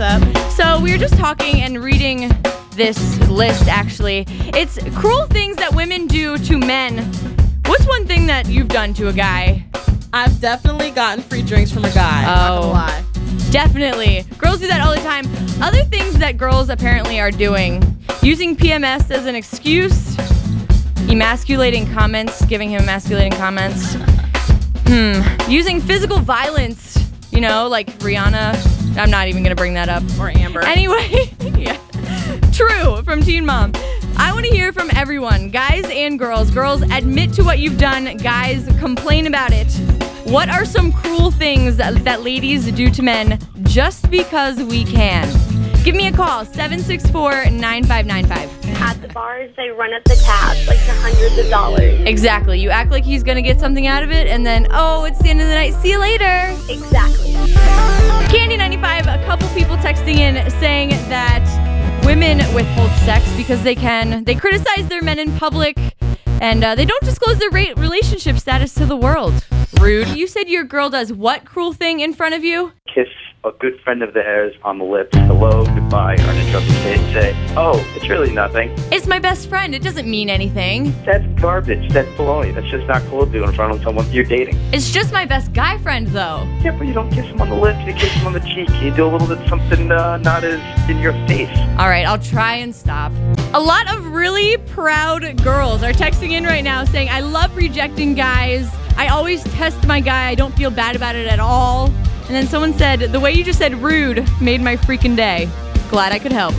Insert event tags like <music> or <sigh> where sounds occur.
up? So we were just talking and reading this list actually. It's cruel things that women do to men. What's one thing that you've done to a guy? I've definitely gotten free drinks from a guy. Oh. lie. Definitely. Girls do that all the time. Other things that girls apparently are doing using PMS as an excuse, emasculating comments, giving him emasculating comments. <laughs> Hmm. Using physical violence, you know, like Rihanna. I'm not even going to bring that up. Or Amber. Anyway, <laughs> yeah. True from Teen Mom. I want to hear from everyone, guys and girls. Girls, admit to what you've done. Guys, complain about it. What are some cruel things that, that ladies do to men just because we can? Give me a call, 764 9595. At the bars, they run up the tabs like to hundreds of dollars. Exactly. You act like he's going to get something out of it, and then, oh, it's the end of the night. See you later. Exactly. Candy95, a couple people texting in saying that women withhold sex because they can. They criticize their men in public and uh, they don't disclose their ra- relationship status to the world. Rude. You said your girl does what cruel thing in front of you? kiss a good friend of theirs on the lips, hello, goodbye, or an interrupted state say, oh, it's really nothing. It's my best friend. It doesn't mean anything. That's garbage. That's baloney. That's just not cool to do in front of someone you're dating. It's just my best guy friend, though. Yeah, but you don't kiss him on the lips. You kiss him on the cheek. You do a little bit something uh, not as in your face. All right, I'll try and stop. A lot of really proud girls are texting in right now saying, I love rejecting guys. I always test my guy. I don't feel bad about it at all. And then someone said, the way you just said rude made my freaking day. Glad I could help.